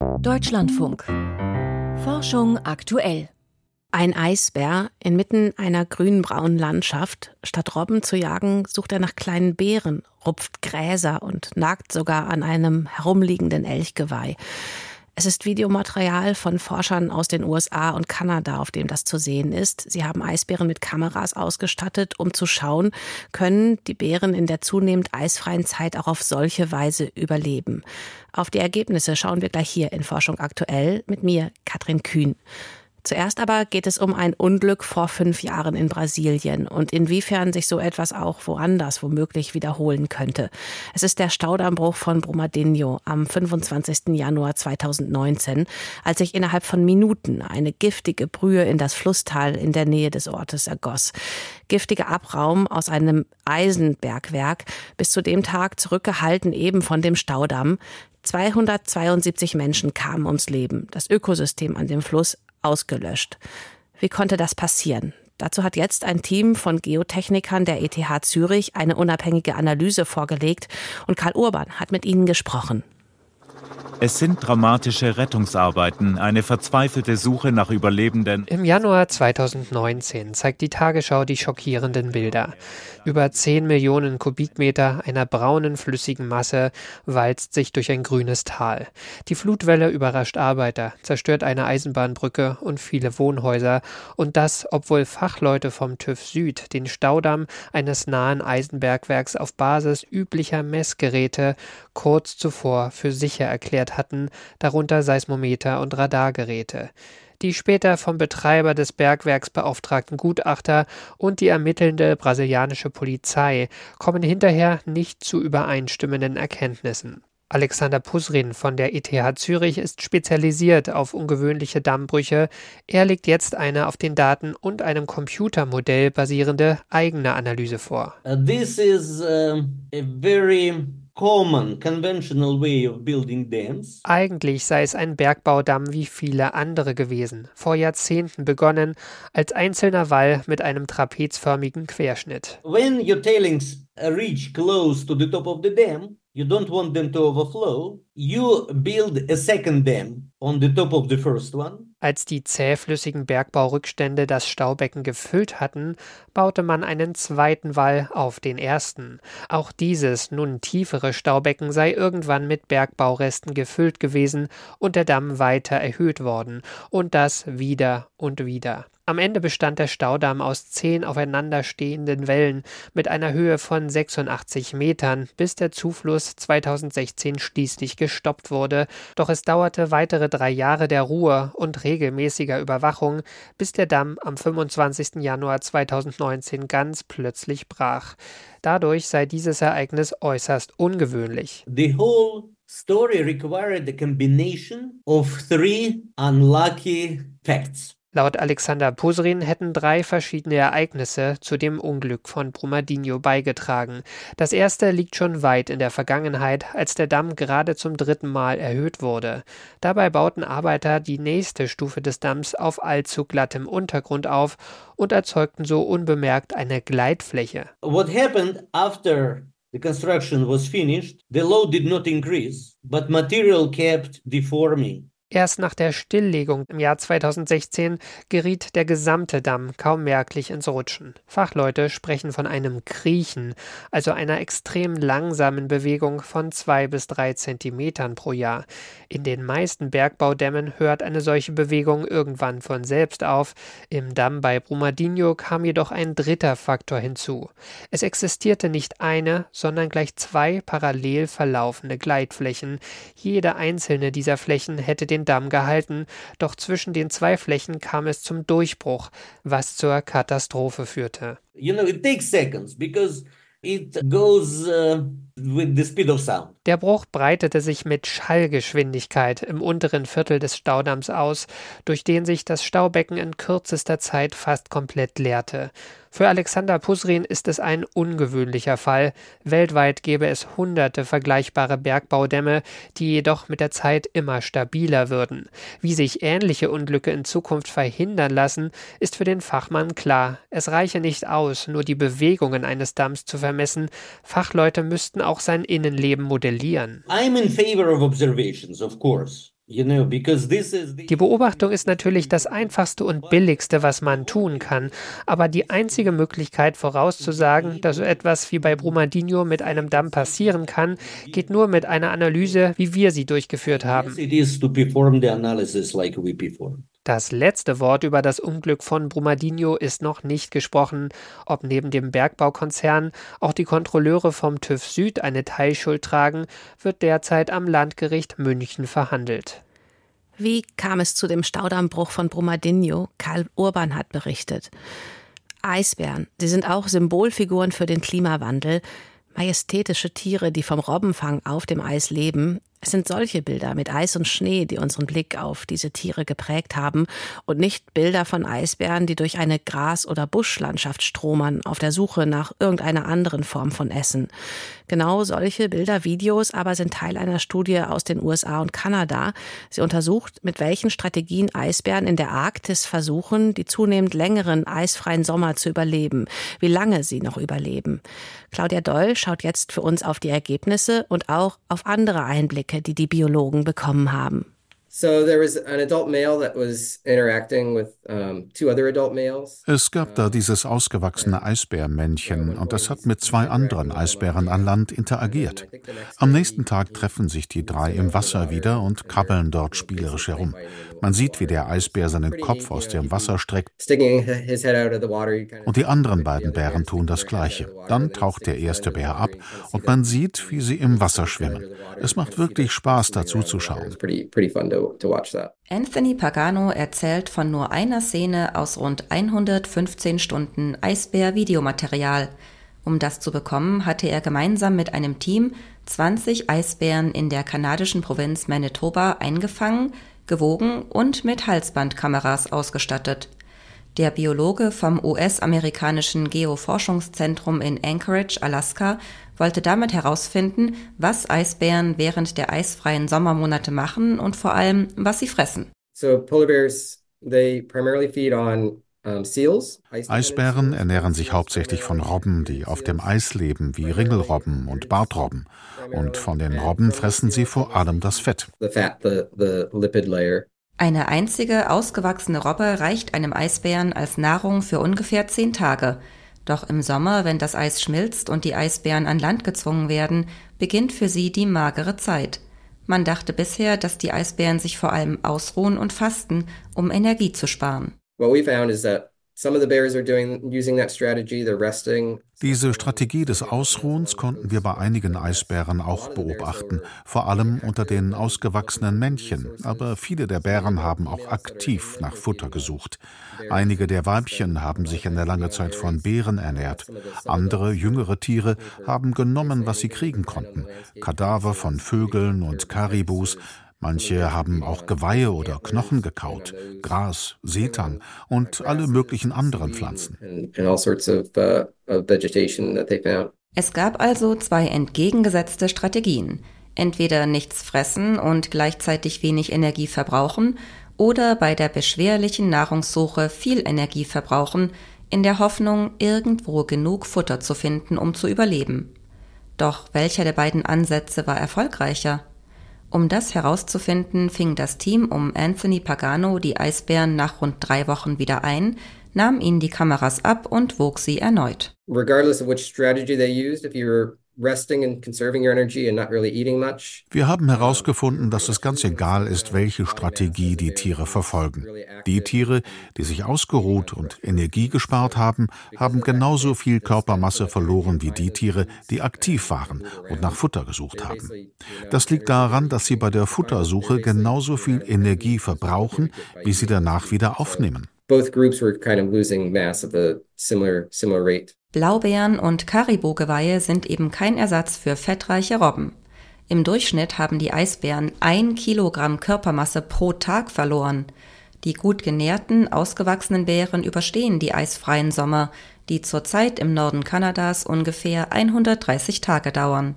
Deutschlandfunk. Forschung aktuell. Ein Eisbär inmitten einer grünbraunen Landschaft. Statt Robben zu jagen, sucht er nach kleinen Beeren, rupft Gräser und nagt sogar an einem herumliegenden Elchgeweih. Es ist Videomaterial von Forschern aus den USA und Kanada, auf dem das zu sehen ist. Sie haben Eisbären mit Kameras ausgestattet, um zu schauen, können die Bären in der zunehmend eisfreien Zeit auch auf solche Weise überleben. Auf die Ergebnisse schauen wir gleich hier in Forschung aktuell mit mir, Katrin Kühn. Zuerst aber geht es um ein Unglück vor fünf Jahren in Brasilien und inwiefern sich so etwas auch woanders womöglich wiederholen könnte. Es ist der Staudammbruch von Brumadinho am 25. Januar 2019, als sich innerhalb von Minuten eine giftige Brühe in das Flusstal in der Nähe des Ortes ergoss. Giftiger Abraum aus einem Eisenbergwerk, bis zu dem Tag zurückgehalten eben von dem Staudamm. 272 Menschen kamen ums Leben. Das Ökosystem an dem Fluss ausgelöscht. Wie konnte das passieren? Dazu hat jetzt ein Team von Geotechnikern der ETH Zürich eine unabhängige Analyse vorgelegt und Karl Urban hat mit ihnen gesprochen. Es sind dramatische Rettungsarbeiten, eine verzweifelte Suche nach Überlebenden. Im Januar 2019 zeigt die Tagesschau die schockierenden Bilder. Über 10 Millionen Kubikmeter einer braunen flüssigen Masse walzt sich durch ein grünes Tal. Die Flutwelle überrascht Arbeiter, zerstört eine Eisenbahnbrücke und viele Wohnhäuser. Und das, obwohl Fachleute vom TÜV Süd den Staudamm eines nahen Eisenbergwerks auf Basis üblicher Messgeräte kurz zuvor für sicher erklärt hatten, darunter Seismometer und Radargeräte. Die später vom Betreiber des Bergwerks beauftragten Gutachter und die ermittelnde brasilianische Polizei kommen hinterher nicht zu übereinstimmenden Erkenntnissen. Alexander Pusrin von der ETH Zürich ist spezialisiert auf ungewöhnliche Dammbrüche. Er legt jetzt eine auf den Daten und einem Computermodell basierende eigene Analyse vor. Uh, this is uh, a very eigentlich sei es ein Bergbaudamm wie viele andere gewesen, vor Jahrzehnten begonnen als einzelner Wall mit einem trapezförmigen Querschnitt. When your tailings reach close to the top of the dam, you don't want them to overflow, you build a second dam on the top of the first one als die zähflüssigen Bergbaurückstände das Staubecken gefüllt hatten, baute man einen zweiten Wall auf den ersten. Auch dieses nun tiefere Staubecken sei irgendwann mit Bergbauresten gefüllt gewesen und der Damm weiter erhöht worden, und das wieder und wieder. Am Ende bestand der Staudamm aus zehn aufeinanderstehenden Wellen mit einer Höhe von 86 Metern, bis der Zufluss 2016 schließlich gestoppt wurde. Doch es dauerte weitere drei Jahre der Ruhe und regelmäßiger Überwachung, bis der Damm am 25. Januar 2019 ganz plötzlich brach. Dadurch sei dieses Ereignis äußerst ungewöhnlich. The whole story required a combination of three unlucky facts. Laut Alexander Pusrin hätten drei verschiedene Ereignisse zu dem Unglück von Brumadinho beigetragen. Das erste liegt schon weit in der Vergangenheit, als der Damm gerade zum dritten Mal erhöht wurde. Dabei bauten Arbeiter die nächste Stufe des Damms auf allzu glattem Untergrund auf und erzeugten so unbemerkt eine Gleitfläche. What happened after the construction was finished? The load did not increase, but material kept deforming. Erst nach der Stilllegung im Jahr 2016 geriet der gesamte Damm kaum merklich ins Rutschen. Fachleute sprechen von einem Kriechen, also einer extrem langsamen Bewegung von zwei bis drei Zentimetern pro Jahr. In den meisten Bergbaudämmen hört eine solche Bewegung irgendwann von selbst auf. Im Damm bei Brumadinho kam jedoch ein dritter Faktor hinzu. Es existierte nicht eine, sondern gleich zwei parallel verlaufende Gleitflächen. Jede einzelne dieser Flächen hätte den den Damm gehalten, doch zwischen den zwei Flächen kam es zum Durchbruch, was zur Katastrophe führte. You know, it takes seconds because it goes uh, Der Bruch breitete sich mit Schallgeschwindigkeit im unteren Viertel des Staudamms aus, durch den sich das Staubecken in kürzester Zeit fast komplett leerte. Für Alexander Pusrin ist es ein ungewöhnlicher Fall. Weltweit gäbe es hunderte vergleichbare Bergbaudämme, die jedoch mit der Zeit immer stabiler würden. Wie sich ähnliche Unglücke in Zukunft verhindern lassen, ist für den Fachmann klar. Es reiche nicht aus, nur die Bewegungen eines Damms zu vermessen. Fachleute müssten auch sein Innenleben modellieren. I'm in favor of observations, of course. Die Beobachtung ist natürlich das einfachste und billigste, was man tun kann, aber die einzige Möglichkeit vorauszusagen, dass so etwas wie bei Brumadinho mit einem Damm passieren kann, geht nur mit einer Analyse, wie wir sie durchgeführt haben. Das letzte Wort über das Unglück von Brumadinho ist noch nicht gesprochen. Ob neben dem Bergbaukonzern auch die Kontrolleure vom TÜV Süd eine Teilschuld tragen, wird derzeit am Landgericht München verhandelt. Wie kam es zu dem Staudammbruch von Brumadinho? Karl Urban hat berichtet. Eisbären, sie sind auch Symbolfiguren für den Klimawandel. Majestätische Tiere, die vom Robbenfang auf dem Eis leben, es sind solche Bilder mit Eis und Schnee, die unseren Blick auf diese Tiere geprägt haben und nicht Bilder von Eisbären, die durch eine Gras- oder Buschlandschaft stromern, auf der Suche nach irgendeiner anderen Form von Essen. Genau solche Bilder, Videos aber sind Teil einer Studie aus den USA und Kanada. Sie untersucht, mit welchen Strategien Eisbären in der Arktis versuchen, die zunehmend längeren eisfreien Sommer zu überleben, wie lange sie noch überleben. Claudia Doll schaut jetzt für uns auf die Ergebnisse und auch auf andere Einblicke Einblicke, die die Biologen bekommen haben. Es gab da dieses ausgewachsene Eisbärmännchen und das hat mit zwei anderen Eisbären an Land interagiert. Am nächsten Tag treffen sich die drei im Wasser wieder und krabbeln dort spielerisch herum. Man sieht, wie der Eisbär seinen Kopf aus dem Wasser streckt und die anderen beiden Bären tun das gleiche. Dann taucht der erste Bär ab und man sieht, wie sie im Wasser schwimmen. Es macht wirklich Spaß dazu zu schauen. Anthony Pagano erzählt von nur einer Szene aus rund 115 Stunden Eisbär-Videomaterial. Um das zu bekommen, hatte er gemeinsam mit einem Team 20 Eisbären in der kanadischen Provinz Manitoba eingefangen, gewogen und mit Halsbandkameras ausgestattet. Der Biologe vom US-amerikanischen Geoforschungszentrum in Anchorage, Alaska, wollte damit herausfinden, was Eisbären während der eisfreien Sommermonate machen und vor allem, was sie fressen. So polar bears, they primarily feed on Eisbären ernähren sich hauptsächlich von Robben, die auf dem Eis leben, wie Ringelrobben und Bartrobben. Und von den Robben fressen sie vor allem das Fett. Eine einzige ausgewachsene Robbe reicht einem Eisbären als Nahrung für ungefähr zehn Tage. Doch im Sommer, wenn das Eis schmilzt und die Eisbären an Land gezwungen werden, beginnt für sie die magere Zeit. Man dachte bisher, dass die Eisbären sich vor allem ausruhen und fasten, um Energie zu sparen. What we found is that diese Strategie des Ausruhens konnten wir bei einigen Eisbären auch beobachten, vor allem unter den ausgewachsenen Männchen. Aber viele der Bären haben auch aktiv nach Futter gesucht. Einige der Weibchen haben sich in der lange Zeit von Beeren ernährt. Andere, jüngere Tiere haben genommen, was sie kriegen konnten. Kadaver von Vögeln und Karibus, Manche haben auch Geweihe oder Knochen gekaut, Gras, Seetang und alle möglichen anderen Pflanzen. Uh, es gab also zwei entgegengesetzte Strategien. Entweder nichts fressen und gleichzeitig wenig Energie verbrauchen oder bei der beschwerlichen Nahrungssuche viel Energie verbrauchen, in der Hoffnung, irgendwo genug Futter zu finden, um zu überleben. Doch welcher der beiden Ansätze war erfolgreicher? Um das herauszufinden, fing das Team um Anthony Pagano die Eisbären nach rund drei Wochen wieder ein, nahm ihnen die Kameras ab und wog sie erneut. Regardless of which strategy they used, if you were wir haben herausgefunden, dass es ganz egal ist, welche Strategie die Tiere verfolgen. Die Tiere, die sich ausgeruht und Energie gespart haben, haben genauso viel Körpermasse verloren wie die Tiere, die aktiv waren und nach Futter gesucht haben. Das liegt daran, dass sie bei der Futtersuche genauso viel Energie verbrauchen, wie sie danach wieder aufnehmen. Both groups were kind of losing mass at a similar similar rate. Blaubeeren und Karibogeweihe sind eben kein Ersatz für fettreiche Robben. Im Durchschnitt haben die Eisbären ein Kilogramm Körpermasse pro Tag verloren. Die gut genährten, ausgewachsenen Bären überstehen die eisfreien Sommer, die zurzeit im Norden Kanadas ungefähr 130 Tage dauern.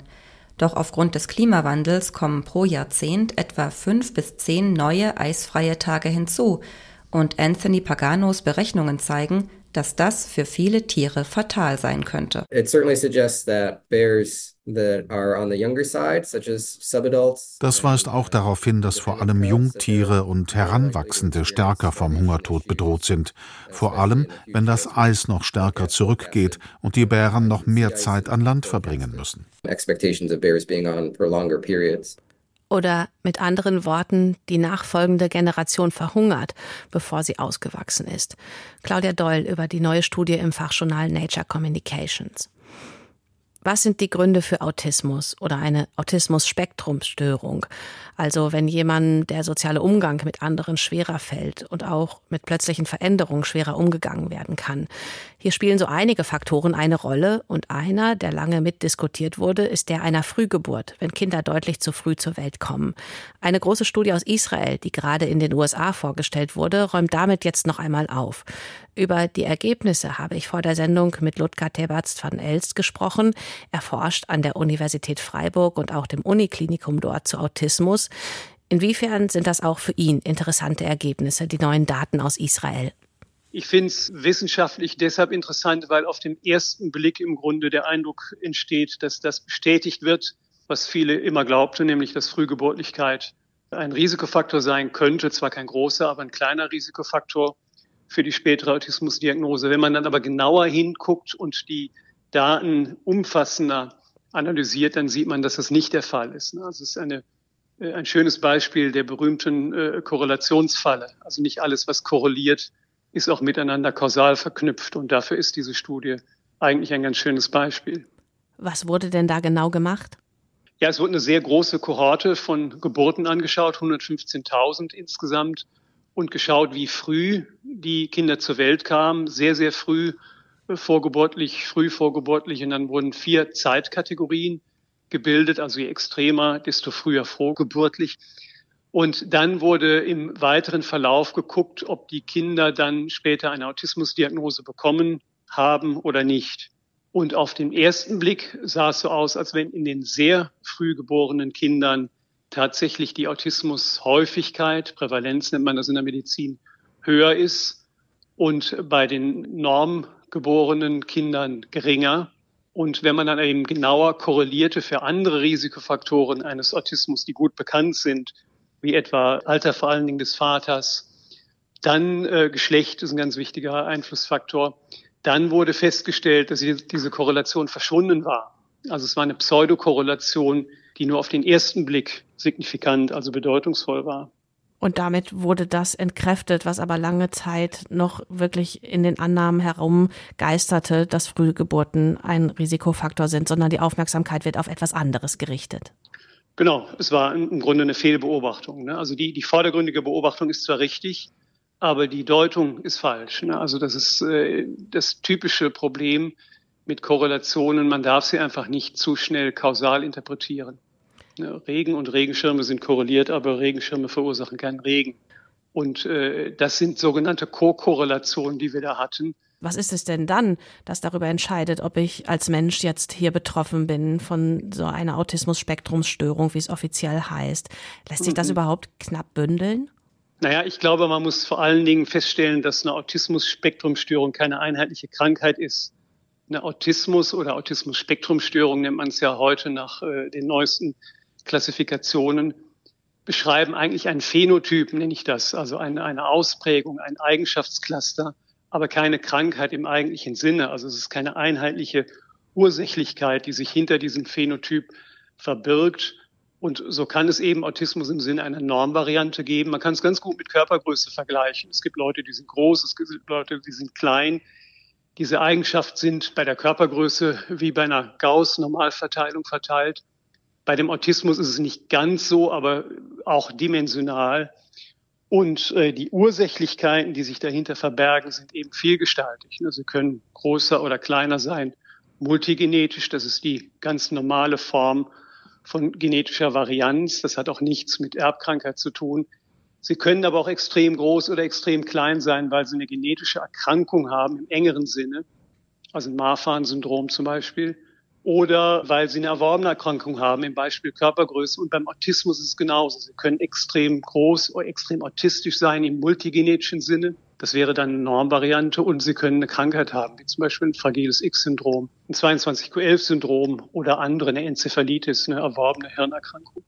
Doch aufgrund des Klimawandels kommen pro Jahrzehnt etwa fünf bis zehn neue eisfreie Tage hinzu, und Anthony Paganos Berechnungen zeigen, dass das für viele Tiere fatal sein könnte. It certainly suggests that bears das weist auch darauf hin, dass vor allem Jungtiere und Heranwachsende stärker vom Hungertod bedroht sind, vor allem wenn das Eis noch stärker zurückgeht und die Bären noch mehr Zeit an Land verbringen müssen. Oder mit anderen Worten, die nachfolgende Generation verhungert, bevor sie ausgewachsen ist. Claudia Doyle über die neue Studie im Fachjournal Nature Communications. Was sind die Gründe für Autismus oder eine Autismus-Spektrumstörung? Also wenn jemand der soziale Umgang mit anderen schwerer fällt und auch mit plötzlichen Veränderungen schwerer umgegangen werden kann. Hier spielen so einige Faktoren eine Rolle und einer, der lange mitdiskutiert wurde, ist der einer Frühgeburt, wenn Kinder deutlich zu früh zur Welt kommen. Eine große Studie aus Israel, die gerade in den USA vorgestellt wurde, räumt damit jetzt noch einmal auf. Über die Ergebnisse habe ich vor der Sendung mit Ludger Tebatz van Elst gesprochen. Er forscht an der Universität Freiburg und auch dem Uniklinikum dort zu Autismus. Inwiefern sind das auch für ihn interessante Ergebnisse, die neuen Daten aus Israel? Ich finde es wissenschaftlich deshalb interessant, weil auf den ersten Blick im Grunde der Eindruck entsteht, dass das bestätigt wird, was viele immer glaubten, nämlich dass Frühgeburtlichkeit ein Risikofaktor sein könnte, zwar kein großer, aber ein kleiner Risikofaktor für die spätere Autismusdiagnose. Wenn man dann aber genauer hinguckt und die Daten umfassender analysiert, dann sieht man, dass das nicht der Fall ist. Also es ist eine, äh, ein schönes Beispiel der berühmten äh, Korrelationsfalle. Also nicht alles, was korreliert, ist auch miteinander kausal verknüpft. Und dafür ist diese Studie eigentlich ein ganz schönes Beispiel. Was wurde denn da genau gemacht? Ja, es wurde eine sehr große Kohorte von Geburten angeschaut, 115.000 insgesamt und geschaut, wie früh die Kinder zur Welt kamen, sehr, sehr früh äh, vorgeburtlich, früh vorgeburtlich und dann wurden vier Zeitkategorien gebildet, also je extremer, desto früher vorgeburtlich. Und dann wurde im weiteren Verlauf geguckt, ob die Kinder dann später eine Autismusdiagnose bekommen haben oder nicht. Und auf den ersten Blick sah es so aus, als wenn in den sehr früh geborenen Kindern tatsächlich die Autismushäufigkeit, Prävalenz nennt man das in der Medizin, höher ist und bei den normgeborenen Kindern geringer. Und wenn man dann eben genauer korrelierte für andere Risikofaktoren eines Autismus, die gut bekannt sind, wie etwa Alter vor allen Dingen des Vaters, dann äh, Geschlecht ist ein ganz wichtiger Einflussfaktor, dann wurde festgestellt, dass diese Korrelation verschwunden war. Also es war eine Pseudokorrelation, die nur auf den ersten Blick signifikant, also bedeutungsvoll war. Und damit wurde das entkräftet, was aber lange Zeit noch wirklich in den Annahmen herumgeisterte, dass Frühgeburten ein Risikofaktor sind, sondern die Aufmerksamkeit wird auf etwas anderes gerichtet. Genau, es war im Grunde eine Fehlbeobachtung. Ne? Also die, die vordergründige Beobachtung ist zwar richtig, aber die Deutung ist falsch. Ne? Also das ist äh, das typische Problem mit Korrelationen. Man darf sie einfach nicht zu schnell kausal interpretieren. Regen und Regenschirme sind korreliert, aber Regenschirme verursachen keinen Regen. Und äh, das sind sogenannte Co-Korrelationen, die wir da hatten. Was ist es denn dann, das darüber entscheidet, ob ich als Mensch jetzt hier betroffen bin von so einer Autismus-Spektrumsstörung, wie es offiziell heißt? Lässt sich das mhm. überhaupt knapp bündeln? Naja, ich glaube, man muss vor allen Dingen feststellen, dass eine Autismus-Spektrumstörung keine einheitliche Krankheit ist. Eine Autismus- oder Autismus-Spektrumstörung nennt man es ja heute nach äh, den neuesten Klassifikationen beschreiben eigentlich ein Phänotyp, nenne ich das, also eine, eine Ausprägung, ein Eigenschaftscluster, aber keine Krankheit im eigentlichen Sinne. Also es ist keine einheitliche Ursächlichkeit, die sich hinter diesem Phänotyp verbirgt. Und so kann es eben Autismus im Sinne einer Normvariante geben. Man kann es ganz gut mit Körpergröße vergleichen. Es gibt Leute, die sind groß, es gibt Leute, die sind klein. Diese Eigenschaft sind bei der Körpergröße wie bei einer Gauss-Normalverteilung verteilt. Bei dem Autismus ist es nicht ganz so, aber auch dimensional. Und äh, die Ursächlichkeiten, die sich dahinter verbergen, sind eben vielgestaltig. Ne? Sie können größer oder kleiner sein. Multigenetisch, das ist die ganz normale Form von genetischer Varianz. Das hat auch nichts mit Erbkrankheit zu tun. Sie können aber auch extrem groß oder extrem klein sein, weil sie eine genetische Erkrankung haben im engeren Sinne, also ein Marfan-Syndrom zum Beispiel oder weil sie eine erworbene Erkrankung haben, im Beispiel Körpergröße. Und beim Autismus ist es genauso. Sie können extrem groß oder extrem autistisch sein im multigenetischen Sinne. Das wäre dann eine Normvariante und Sie können eine Krankheit haben, wie zum Beispiel ein fragiles X-Syndrom, ein 22q11-Syndrom oder andere, eine Enzephalitis, eine erworbene Hirnerkrankung.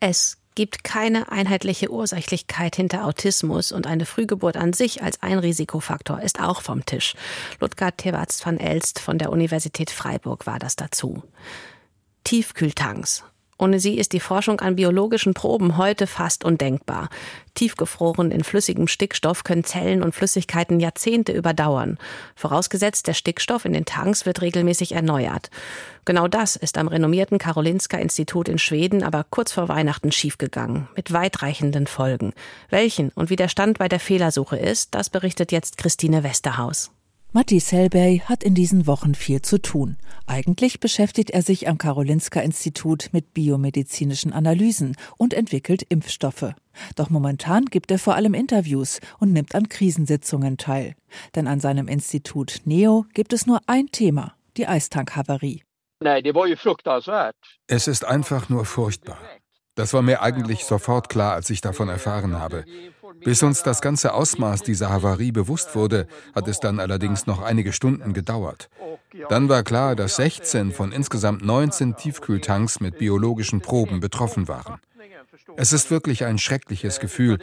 Es gibt keine einheitliche Ursächlichkeit hinter Autismus und eine Frühgeburt an sich als ein Risikofaktor ist auch vom Tisch. Ludger Tewatz van Elst von der Universität Freiburg war das dazu. Tiefkühltanks ohne sie ist die Forschung an biologischen Proben heute fast undenkbar. Tiefgefroren in flüssigem Stickstoff können Zellen und Flüssigkeiten Jahrzehnte überdauern. Vorausgesetzt, der Stickstoff in den Tanks wird regelmäßig erneuert. Genau das ist am renommierten Karolinska Institut in Schweden aber kurz vor Weihnachten schiefgegangen, mit weitreichenden Folgen. Welchen und wie der Stand bei der Fehlersuche ist, das berichtet jetzt Christine Westerhaus. Matti Selby hat in diesen Wochen viel zu tun. Eigentlich beschäftigt er sich am Karolinska Institut mit biomedizinischen Analysen und entwickelt Impfstoffe. Doch momentan gibt er vor allem Interviews und nimmt an Krisensitzungen teil. Denn an seinem Institut NEO gibt es nur ein Thema, die Eistankhavarie. Es ist einfach nur furchtbar. Das war mir eigentlich sofort klar, als ich davon erfahren habe. Bis uns das ganze Ausmaß dieser Havarie bewusst wurde, hat es dann allerdings noch einige Stunden gedauert. Dann war klar, dass 16 von insgesamt 19 Tiefkühltanks mit biologischen Proben betroffen waren. Es ist wirklich ein schreckliches Gefühl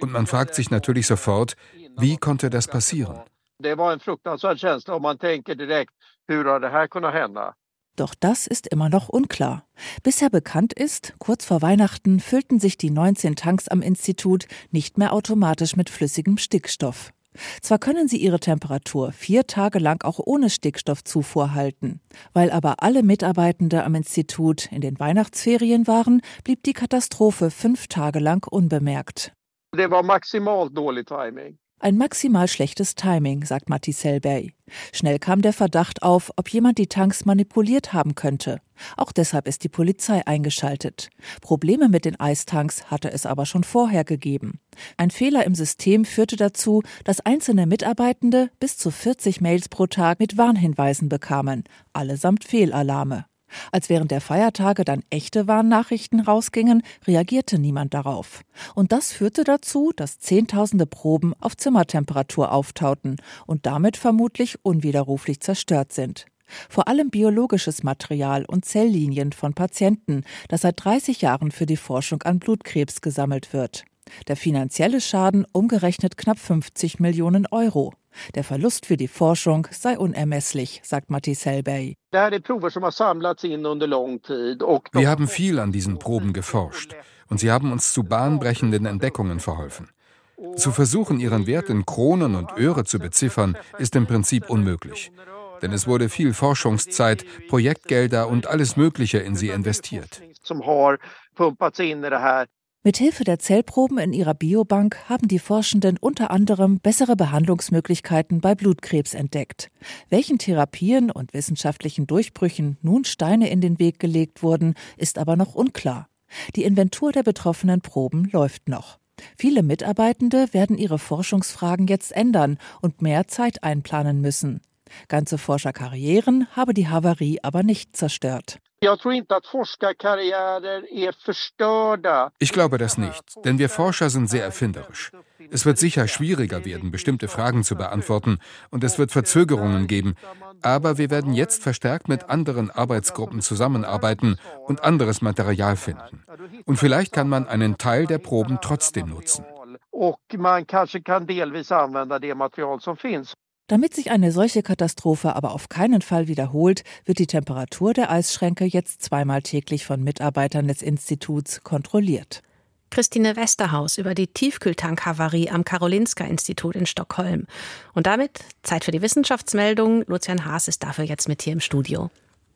und man fragt sich natürlich sofort, wie konnte das passieren? Det var en fruktansvärd känsla och man tänker direkt, hur har det här kunnat hända? Doch das ist immer noch unklar. Bisher bekannt ist, kurz vor Weihnachten füllten sich die 19 Tanks am Institut nicht mehr automatisch mit flüssigem Stickstoff. Zwar können sie ihre Temperatur vier Tage lang auch ohne Stickstoffzufuhr halten. Weil aber alle Mitarbeitende am Institut in den Weihnachtsferien waren, blieb die Katastrophe fünf Tage lang unbemerkt. Das war maximal dålig Timing. Ein maximal schlechtes Timing, sagt Matti Selberg. Schnell kam der Verdacht auf, ob jemand die Tanks manipuliert haben könnte. Auch deshalb ist die Polizei eingeschaltet. Probleme mit den Eistanks hatte es aber schon vorher gegeben. Ein Fehler im System führte dazu, dass einzelne Mitarbeitende bis zu 40 Mails pro Tag mit Warnhinweisen bekamen, allesamt Fehlalarme. Als während der Feiertage dann echte Warnnachrichten rausgingen, reagierte niemand darauf. Und das führte dazu, dass Zehntausende Proben auf Zimmertemperatur auftauten und damit vermutlich unwiderruflich zerstört sind. Vor allem biologisches Material und Zelllinien von Patienten, das seit 30 Jahren für die Forschung an Blutkrebs gesammelt wird. Der finanzielle Schaden umgerechnet knapp 50 Millionen Euro. Der Verlust für die Forschung sei unermesslich, sagt Matti Selberg. Wir haben viel an diesen Proben geforscht und sie haben uns zu bahnbrechenden Entdeckungen verholfen. Zu versuchen, ihren Wert in Kronen und Öre zu beziffern, ist im Prinzip unmöglich. Denn es wurde viel Forschungszeit, Projektgelder und alles Mögliche in sie investiert. Mithilfe der Zellproben in ihrer Biobank haben die Forschenden unter anderem bessere Behandlungsmöglichkeiten bei Blutkrebs entdeckt. Welchen Therapien und wissenschaftlichen Durchbrüchen nun Steine in den Weg gelegt wurden, ist aber noch unklar. Die Inventur der betroffenen Proben läuft noch. Viele Mitarbeitende werden ihre Forschungsfragen jetzt ändern und mehr Zeit einplanen müssen. Ganze Forscherkarrieren habe die Havarie aber nicht zerstört. Ich glaube das nicht, denn wir Forscher sind sehr erfinderisch. Es wird sicher schwieriger werden, bestimmte Fragen zu beantworten, und es wird Verzögerungen geben, aber wir werden jetzt verstärkt mit anderen Arbeitsgruppen zusammenarbeiten und anderes Material finden. Und vielleicht kann man einen Teil der Proben trotzdem nutzen. Und man kann delvis använda det material som finns. Damit sich eine solche Katastrophe aber auf keinen Fall wiederholt, wird die Temperatur der Eisschränke jetzt zweimal täglich von Mitarbeitern des Instituts kontrolliert. Christine Westerhaus über die Tiefkühltankhavarie am Karolinska Institut in Stockholm. Und damit Zeit für die Wissenschaftsmeldung. Lucian Haas ist dafür jetzt mit hier im Studio.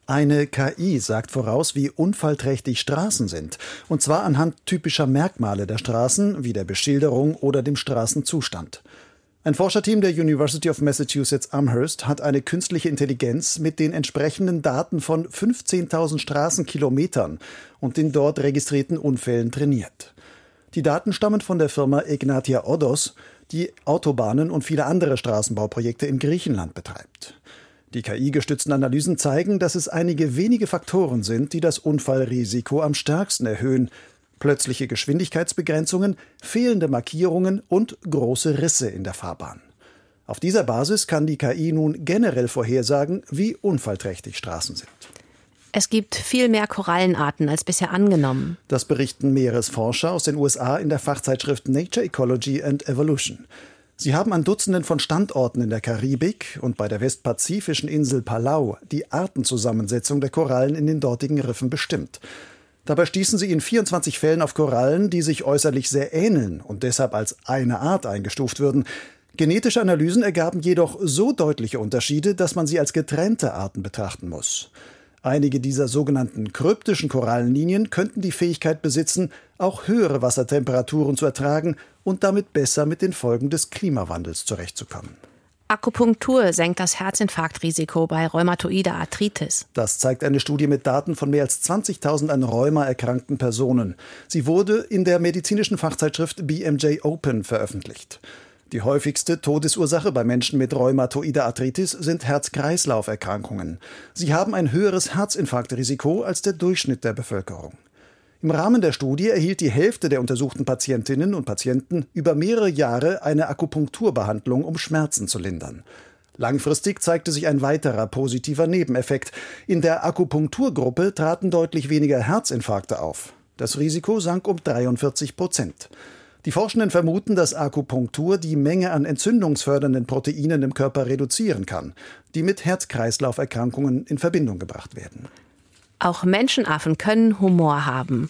Eine KI sagt voraus, wie unfallträchtig Straßen sind. Und zwar anhand typischer Merkmale der Straßen, wie der Beschilderung oder dem Straßenzustand. Ein Forscherteam der University of Massachusetts Amherst hat eine künstliche Intelligenz mit den entsprechenden Daten von 15.000 Straßenkilometern und den dort registrierten Unfällen trainiert. Die Daten stammen von der Firma Ignatia Odos, die Autobahnen und viele andere Straßenbauprojekte in Griechenland betreibt. Die KI-gestützten Analysen zeigen, dass es einige wenige Faktoren sind, die das Unfallrisiko am stärksten erhöhen, plötzliche Geschwindigkeitsbegrenzungen, fehlende Markierungen und große Risse in der Fahrbahn. Auf dieser Basis kann die KI nun generell vorhersagen, wie unfallträchtig Straßen sind. Es gibt viel mehr Korallenarten als bisher angenommen. Das berichten Meeresforscher aus den USA in der Fachzeitschrift Nature Ecology and Evolution. Sie haben an Dutzenden von Standorten in der Karibik und bei der westpazifischen Insel Palau die Artenzusammensetzung der Korallen in den dortigen Riffen bestimmt. Dabei stießen sie in 24 Fällen auf Korallen, die sich äußerlich sehr ähneln und deshalb als eine Art eingestuft würden. Genetische Analysen ergaben jedoch so deutliche Unterschiede, dass man sie als getrennte Arten betrachten muss. Einige dieser sogenannten kryptischen Korallenlinien könnten die Fähigkeit besitzen, auch höhere Wassertemperaturen zu ertragen und damit besser mit den Folgen des Klimawandels zurechtzukommen. Akupunktur senkt das Herzinfarktrisiko bei rheumatoider Arthritis. Das zeigt eine Studie mit Daten von mehr als 20.000 an Rheuma erkrankten Personen. Sie wurde in der medizinischen Fachzeitschrift BMJ Open veröffentlicht. Die häufigste Todesursache bei Menschen mit rheumatoider Arthritis sind Herz-Kreislauf-Erkrankungen. Sie haben ein höheres Herzinfarktrisiko als der Durchschnitt der Bevölkerung. Im Rahmen der Studie erhielt die Hälfte der untersuchten Patientinnen und Patienten über mehrere Jahre eine Akupunkturbehandlung, um Schmerzen zu lindern. Langfristig zeigte sich ein weiterer positiver Nebeneffekt. In der Akupunkturgruppe traten deutlich weniger Herzinfarkte auf. Das Risiko sank um 43 Prozent. Die Forschenden vermuten, dass Akupunktur die Menge an entzündungsfördernden Proteinen im Körper reduzieren kann, die mit Herz-Kreislauf-Erkrankungen in Verbindung gebracht werden. Auch Menschenaffen können Humor haben.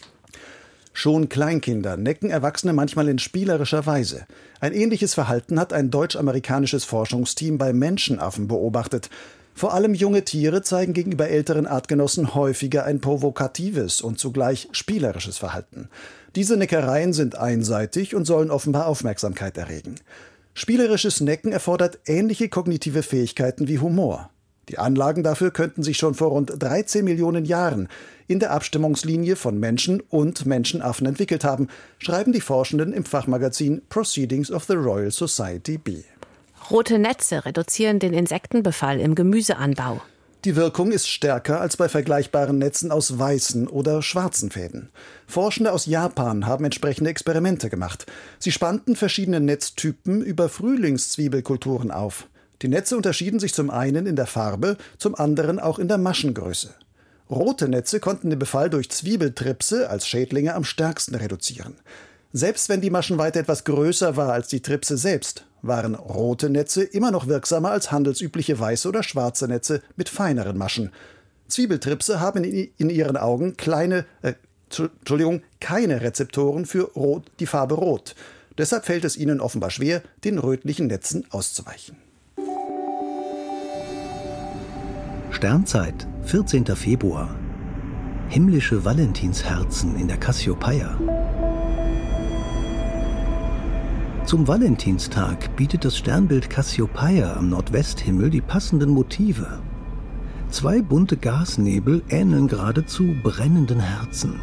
Schon Kleinkinder necken Erwachsene manchmal in spielerischer Weise. Ein ähnliches Verhalten hat ein deutsch-amerikanisches Forschungsteam bei Menschenaffen beobachtet. Vor allem junge Tiere zeigen gegenüber älteren Artgenossen häufiger ein provokatives und zugleich spielerisches Verhalten. Diese Neckereien sind einseitig und sollen offenbar Aufmerksamkeit erregen. Spielerisches Necken erfordert ähnliche kognitive Fähigkeiten wie Humor. Die Anlagen dafür könnten sich schon vor rund 13 Millionen Jahren in der Abstimmungslinie von Menschen und Menschenaffen entwickelt haben, schreiben die Forschenden im Fachmagazin Proceedings of the Royal Society B. Rote Netze reduzieren den Insektenbefall im Gemüseanbau. Die Wirkung ist stärker als bei vergleichbaren Netzen aus weißen oder schwarzen Fäden. Forschende aus Japan haben entsprechende Experimente gemacht. Sie spannten verschiedene Netztypen über Frühlingszwiebelkulturen auf. Die Netze unterschieden sich zum einen in der Farbe, zum anderen auch in der Maschengröße. Rote Netze konnten den Befall durch Zwiebeltripse als Schädlinge am stärksten reduzieren. Selbst wenn die Maschenweite etwas größer war als die Tripse selbst, waren rote Netze immer noch wirksamer als handelsübliche weiße oder schwarze Netze mit feineren Maschen. Zwiebeltripse haben in ihren Augen kleine, äh, Entschuldigung, keine Rezeptoren für rot, die Farbe Rot. Deshalb fällt es ihnen offenbar schwer, den rötlichen Netzen auszuweichen. Sternzeit, 14. Februar. Himmlische Valentinsherzen in der Cassiopeia. Zum Valentinstag bietet das Sternbild Cassiopeia am Nordwesthimmel die passenden Motive. Zwei bunte Gasnebel ähneln geradezu brennenden Herzen.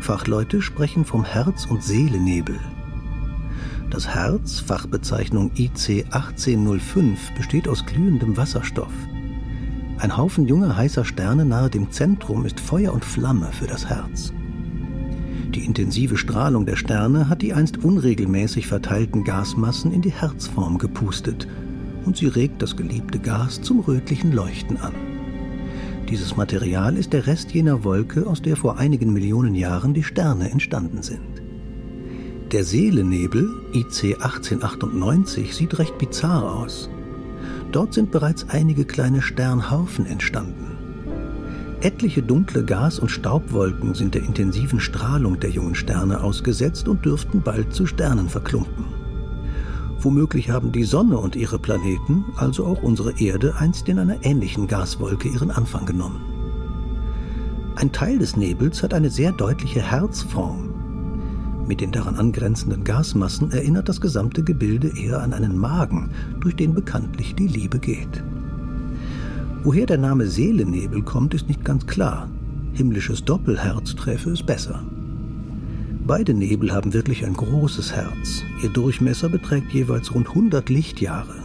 Fachleute sprechen vom Herz- und Seelenebel. Das Herz, Fachbezeichnung IC 1805, besteht aus glühendem Wasserstoff. Ein Haufen junger heißer Sterne nahe dem Zentrum ist Feuer und Flamme für das Herz. Die intensive Strahlung der Sterne hat die einst unregelmäßig verteilten Gasmassen in die Herzform gepustet und sie regt das geliebte Gas zum rötlichen Leuchten an. Dieses Material ist der Rest jener Wolke, aus der vor einigen Millionen Jahren die Sterne entstanden sind. Der Seelenebel, IC 1898, sieht recht bizarr aus. Dort sind bereits einige kleine Sternhaufen entstanden. Etliche dunkle Gas- und Staubwolken sind der intensiven Strahlung der jungen Sterne ausgesetzt und dürften bald zu Sternen verklumpen. Womöglich haben die Sonne und ihre Planeten, also auch unsere Erde, einst in einer ähnlichen Gaswolke ihren Anfang genommen. Ein Teil des Nebels hat eine sehr deutliche Herzform. Mit den daran angrenzenden Gasmassen erinnert das gesamte Gebilde eher an einen Magen, durch den bekanntlich die Liebe geht. Woher der Name Seelennebel kommt, ist nicht ganz klar. Himmlisches Doppelherz träfe es besser. Beide Nebel haben wirklich ein großes Herz. Ihr Durchmesser beträgt jeweils rund 100 Lichtjahre.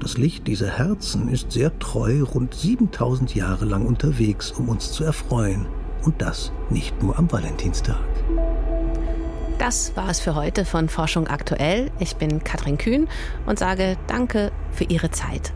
Das Licht dieser Herzen ist sehr treu rund 7000 Jahre lang unterwegs, um uns zu erfreuen. Und das nicht nur am Valentinstag. Das war es für heute von Forschung aktuell. Ich bin Katrin Kühn und sage Danke für Ihre Zeit.